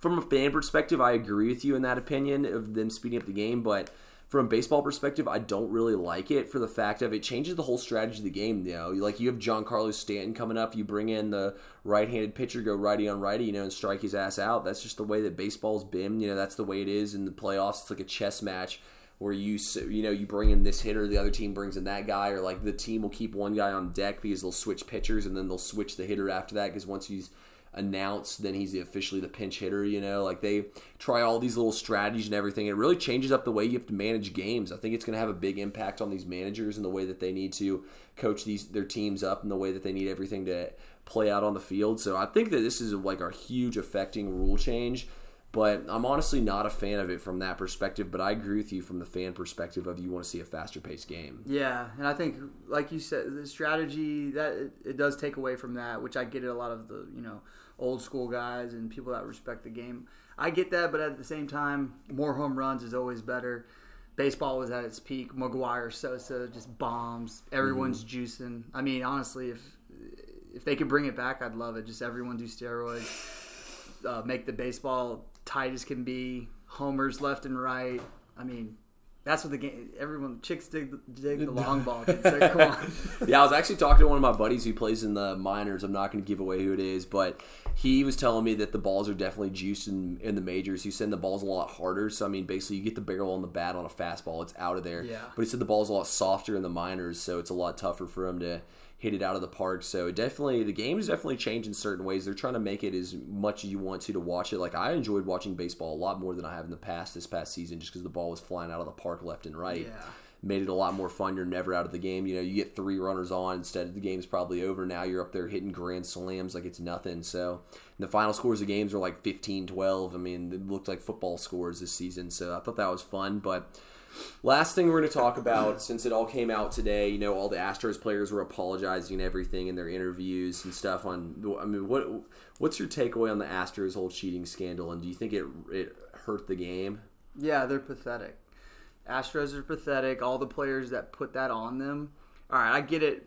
from a fan perspective, I agree with you in that opinion of them speeding up the game, but. From a baseball perspective, I don't really like it for the fact of it changes the whole strategy of the game. You know, like you have Giancarlo Stanton coming up, you bring in the right-handed pitcher, go righty on righty, you know, and strike his ass out. That's just the way that baseball's been. You know, that's the way it is in the playoffs. It's like a chess match where you you know you bring in this hitter, the other team brings in that guy, or like the team will keep one guy on deck because they'll switch pitchers and then they'll switch the hitter after that because once he's announced, then he's officially the pinch hitter. You know, like they try all these little strategies and everything. It really changes up the way you have to manage games. I think it's going to have a big impact on these managers and the way that they need to coach these their teams up and the way that they need everything to play out on the field. So I think that this is like a huge affecting rule change. But I'm honestly not a fan of it from that perspective. But I agree with you from the fan perspective of you want to see a faster paced game. Yeah, and I think, like you said, the strategy that it, it does take away from that, which I get it. A lot of the you know old school guys and people that respect the game, I get that. But at the same time, more home runs is always better. Baseball was at its peak. McGwire, Sosa, just bombs. Everyone's juicing. I mean, honestly, if if they could bring it back, I'd love it. Just everyone do steroids. Uh, make the baseball tight as can be. Homers left and right. I mean, that's what the game. Everyone chicks dig the, dig the long ball. Kids. Like, come on. yeah, I was actually talking to one of my buddies who plays in the minors. I'm not going to give away who it is, but he was telling me that the balls are definitely juiced in, in the majors. He said the ball's a lot harder. So, I mean, basically, you get the barrel on the bat on a fastball, it's out of there. Yeah. But he said the ball's a lot softer in the minors, so it's a lot tougher for him to hit it out of the park. So, definitely, the game is definitely changed in certain ways. They're trying to make it as much as you want to to watch it. Like, I enjoyed watching baseball a lot more than I have in the past this past season just because the ball was flying out of the park left and right Yeah. made it a lot more fun. You're never out of the game. You know, you get three runners on instead of the game's probably over. Now you're up there hitting grand slams like it's nothing. So the final scores of games are like 15 12. I mean, it looked like football scores this season. So I thought that was fun. But last thing we're going to talk about, since it all came out today, you know, all the Astros players were apologizing and everything in their interviews and stuff. On, I mean, what what's your takeaway on the Astros whole cheating scandal? And do you think it it hurt the game? Yeah, they're pathetic. Astros are pathetic. All the players that put that on them. All right, I get it.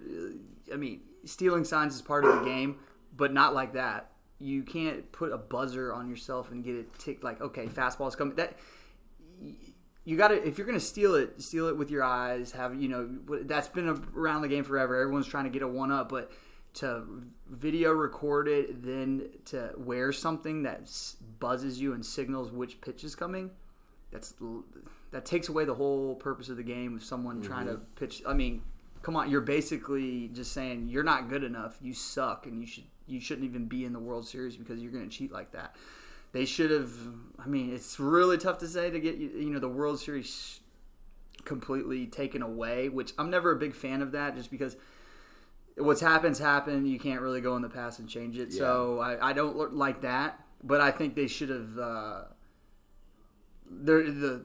I mean, stealing signs is part of the game, but not like that. You can't put a buzzer on yourself and get it ticked like, okay, fastball's coming. That you got to if you're going to steal it, steal it with your eyes. Have you know that's been around the game forever. Everyone's trying to get a one up, but to video record it, then to wear something that buzzes you and signals which pitch is coming, that's that takes away the whole purpose of the game of someone mm-hmm. trying to pitch. I mean, come on, you're basically just saying you're not good enough, you suck, and you should you shouldn't even be in the World Series because you're going to cheat like that. They should have. I mean, it's really tough to say to get you know the World Series completely taken away, which I'm never a big fan of that, just because what's happened's happened. You can't really go in the past and change it. So I, I don't look like that. But I think they should have. Uh, the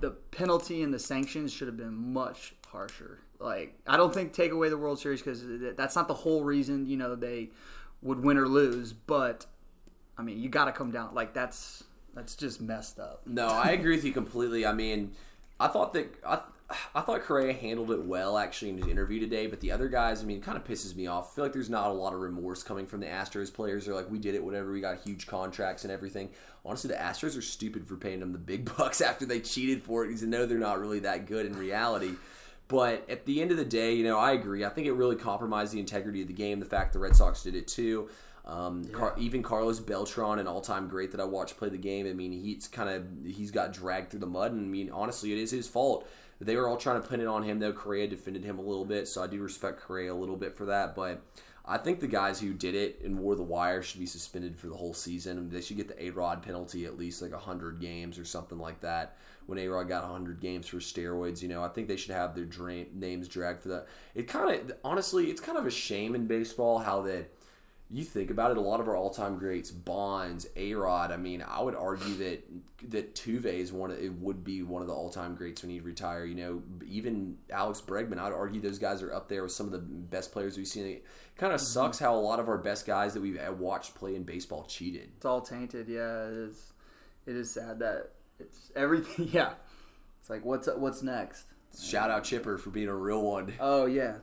the penalty and the sanctions should have been much harsher. Like I don't think take away the World Series because that's not the whole reason you know they would win or lose. But I mean, you got to come down. Like that's that's just messed up. No, I agree with you completely. I mean, I thought that I, I thought Correa handled it well actually in his interview today, but the other guys, I mean, kind of pisses me off. I feel like there's not a lot of remorse coming from the Astros players. They're like, we did it, whatever. We got huge contracts and everything. Honestly, the Astros are stupid for paying them the big bucks after they cheated for it because they know they're not really that good in reality. But at the end of the day, you know, I agree. I think it really compromised the integrity of the game. The fact the Red Sox did it too. Um, Car- even Carlos Beltran, an all-time great that I watched play the game. I mean, he's kind of he's got dragged through the mud, and I mean, honestly, it is his fault. They were all trying to pin it on him, though. Correa defended him a little bit, so I do respect Correa a little bit for that. But I think the guys who did it and wore the wire should be suspended for the whole season. They should get the A Rod penalty at least like hundred games or something like that. When A Rod got hundred games for steroids, you know, I think they should have their dra- names dragged for that. It kind of, honestly, it's kind of a shame in baseball how that you think about it, a lot of our all-time greats, Bonds, A Rod. I mean, I would argue that that Tuve is one. Of, it would be one of the all-time greats when he'd retire. You know, even Alex Bregman. I'd argue those guys are up there with some of the best players we've seen. It kind of mm-hmm. sucks how a lot of our best guys that we've watched play in baseball cheated. It's all tainted. Yeah, it is. It is sad that it's everything. Yeah, it's like what's what's next? Shout out Chipper for being a real one. Oh yeah,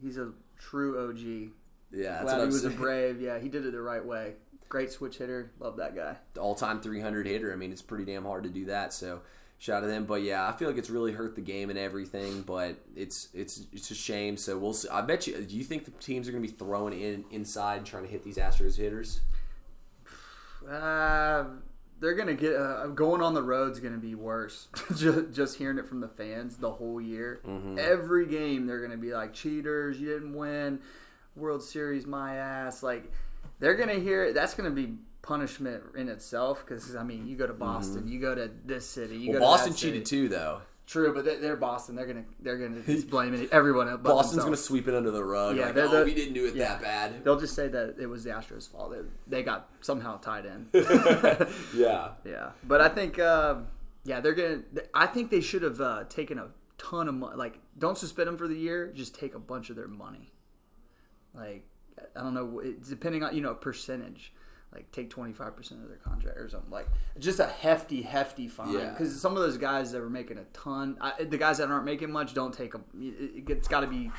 he's a true OG. Yeah, that's Glad he was a brave. Yeah, he did it the right way. Great switch hitter. Love that guy. all-time 300 hitter. I mean, it's pretty damn hard to do that. So shout out to them. But yeah, I feel like it's really hurt the game and everything. But it's it's it's a shame. So we'll see. I bet you. Do you think the teams are going to be throwing in inside trying to hit these Astros hitters? Uh, they're gonna get uh, going on the road's gonna be worse. just, just hearing it from the fans the whole year. Mm-hmm. Every game they're gonna be like cheaters. You didn't win World Series, my ass. Like they're gonna hear it. That's gonna be punishment in itself. Because I mean, you go to Boston, you go to this city, you Mm-hmm. Well, go to Boston cheated too, though. True, but they- they're Boston. They're gonna they're gonna just blame it everyone. But Boston's going to sweep it under the rug. Yeah, like, oh, we didn't do it yeah. that bad. They'll just say that it was the Astros' fault. They, they got somehow tied in. Yeah. Yeah, but I think, uh, yeah, they're gonna. I think they should have uh, taken a ton of money. Like, don't suspend them for the year. Just take a bunch of their money. Like, I don't know, depending on you know percentage. Like, take twenty five percent of their contract or something. Like, just a hefty, hefty fine. Yeah. Because some of those guys that were making a ton, I, the guys that aren't making much, don't take them. It, it's got to be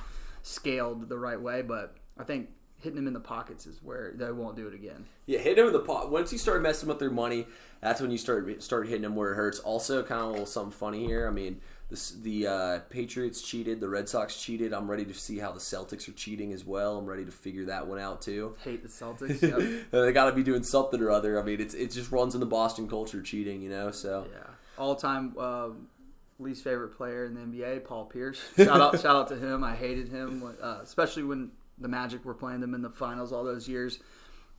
scaled the right way. But I think hitting them in the pockets is where they won't do it again. Yeah, hit them in the pot. Once you start messing with their money, that's when you start start hitting them where it hurts. Also, kind of a little something funny here. I mean, this, the uh, Patriots cheated, the Red Sox cheated. I'm ready to see how the Celtics are cheating as well. I'm ready to figure that one out too. Hate the Celtics. Yep. they got to be doing something or other. I mean, it's it just runs in the Boston culture, cheating. You know, so Yeah, all time uh, least favorite player in the NBA, Paul Pierce. Shout out, shout out to him. I hated him, uh, especially when the Magic were playing them in the finals all those years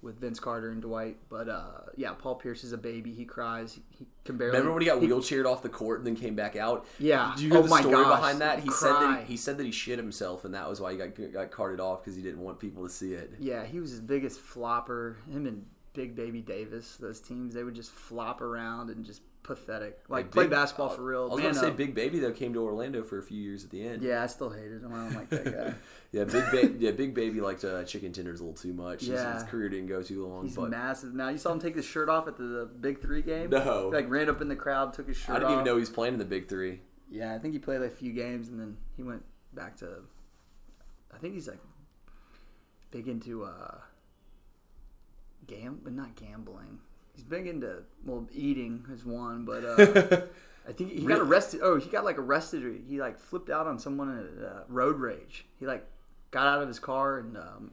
with Vince Carter and Dwight. But uh, yeah, Paul Pierce is a baby. He cries. He can barely. Remember when he got he- wheelchaired off the court and then came back out? Yeah. Did you hear Oh the my story gosh. behind that? He said that he, he said that he shit himself, and that was why he got got carted off because he didn't want people to see it. Yeah, he was his biggest flopper. Him and Big Baby Davis, those teams, they would just flop around and just pathetic. Like Big- play basketball for real. I was Man to say. Big Baby though came to Orlando for a few years at the end. Yeah, I still hated him. I don't like that guy. Yeah, Big ba- yeah, Big Baby liked uh, chicken tenders a little too much. His- Yeah. his, career didn't go too long. He's but massive. Now you saw him take his shirt off at the, the Big Three game. No. He, like ran up in the crowd, took his shirt off. I didn't off. even know he was playing in the Big Three. Yeah, I think he played like a few games and then he went back to. I think he's like big into uh, gam, but not gambling. He's big into well, eating is one, but uh, I think he got arrested. Oh, he got like arrested. He like flipped out on someone at uh, road rage. He like got out of his car and um,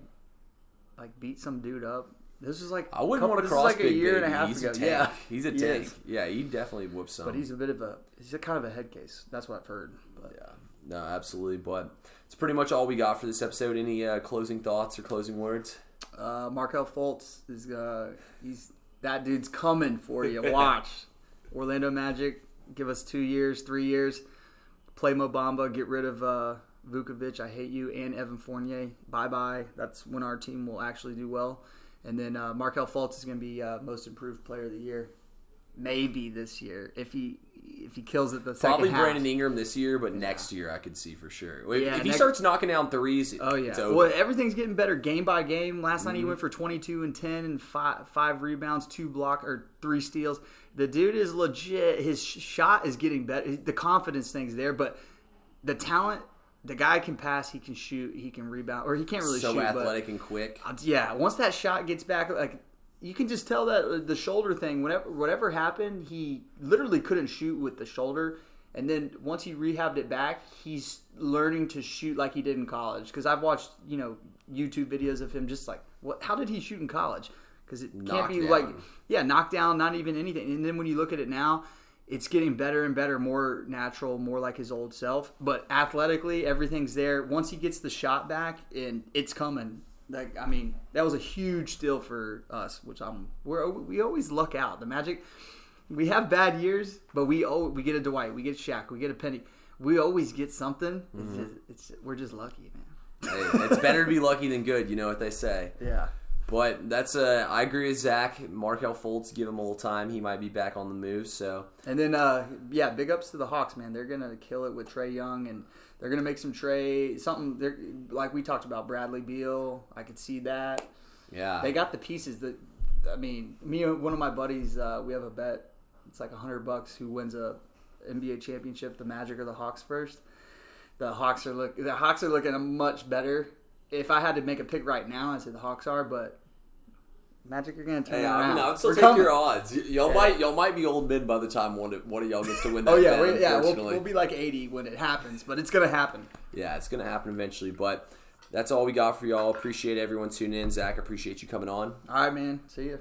like beat some dude up. This was like I wouldn't couple- want to cross like Big a year Baby. and a half he's ago. a tank. Yeah, He's a He tank. is. Yeah, he definitely whoops some. But he's a bit of a he's a kind of a head case. That's what I've heard. But yeah, no, absolutely. But it's pretty much all we got for this episode. Any uh, closing thoughts or closing words? uh, Markelle Fultz is uh, he's that dude's coming for you. Watch Orlando Magic. Give us two years, three years. Play Mo Bamba. Get rid of uh, Vucevic. I hate you and Evan Fournier. Bye bye. That's when our team will actually do well. And then uh, Markelle Fultz is going to be uh, most improved player of the year. Maybe this year if he if he kills it the second Probably half. Brandon Ingram this year, but next year I could see for sure. If, Yeah, if he next- starts knocking down threes, Oh yeah. it's over. Well, everything's getting better game by game. Last night he Mm-hmm. went for 22 and 10 and five, five rebounds, two block or three steals. The dude is legit. His sh- shot is getting better. The confidence thing's there, but the talent. The guy can pass. He can shoot. He can rebound, or he can't really so shoot. but- athletic and quick. uh, yeah, once that shot gets back, like you can just tell that uh, the shoulder thing, whatever whatever happened, he literally couldn't shoot with the shoulder. And then once he rehabbed it back, he's learning to shoot like he did in college. Because I've watched you know YouTube videos of him just like what? How did he shoot in college? Because it can't be Knockdown. like yeah, knockdown, not even anything. And then when you look at it now. It's getting better and better, more natural, more like his old self. But athletically, everything's there. Once he gets the shot back, and it's coming. Like I mean, that was a huge deal for us, which I'm we're we always luck out. The Magic, we have bad years, but we oh we get a Dwight, we get a Shaq, we get a Penny. We always get something. It's, just, it's we're just lucky, man. hey, it's better to be lucky than good. You know what they say. Yeah. But that's uh, I agree with Zach. Markelle Fultz, give him a little time. He might be back on the move. So And then, uh, yeah, big ups to the Hawks, man. They're gonna kill it with Trae Young, and they're gonna make some trade something. They're like we talked about Bradley Beal. I could see that. yeah, They got the pieces that. I mean, me one of my buddies, uh, we have a bet. It's like a hundred bucks who wins a NBA championship, the Magic or the Hawks first. The Hawks are look. The Hawks are looking much better. If I had to make a pick right now, I'd say the Hawks are, but Magic you are gonna turn Hey, around. I mean, I would still We're take coming. your odds. Y- Y'all Yeah. might y'all might be old men by the time one of, one of y'all gets to win oh, that. Oh yeah, bet, yeah, we'll, we'll be like eighty when it happens, but it's gonna happen. yeah, it's gonna happen eventually. But that's all we got for y'all. Appreciate everyone tuning in. Zach, appreciate you coming on. All right, man. See you.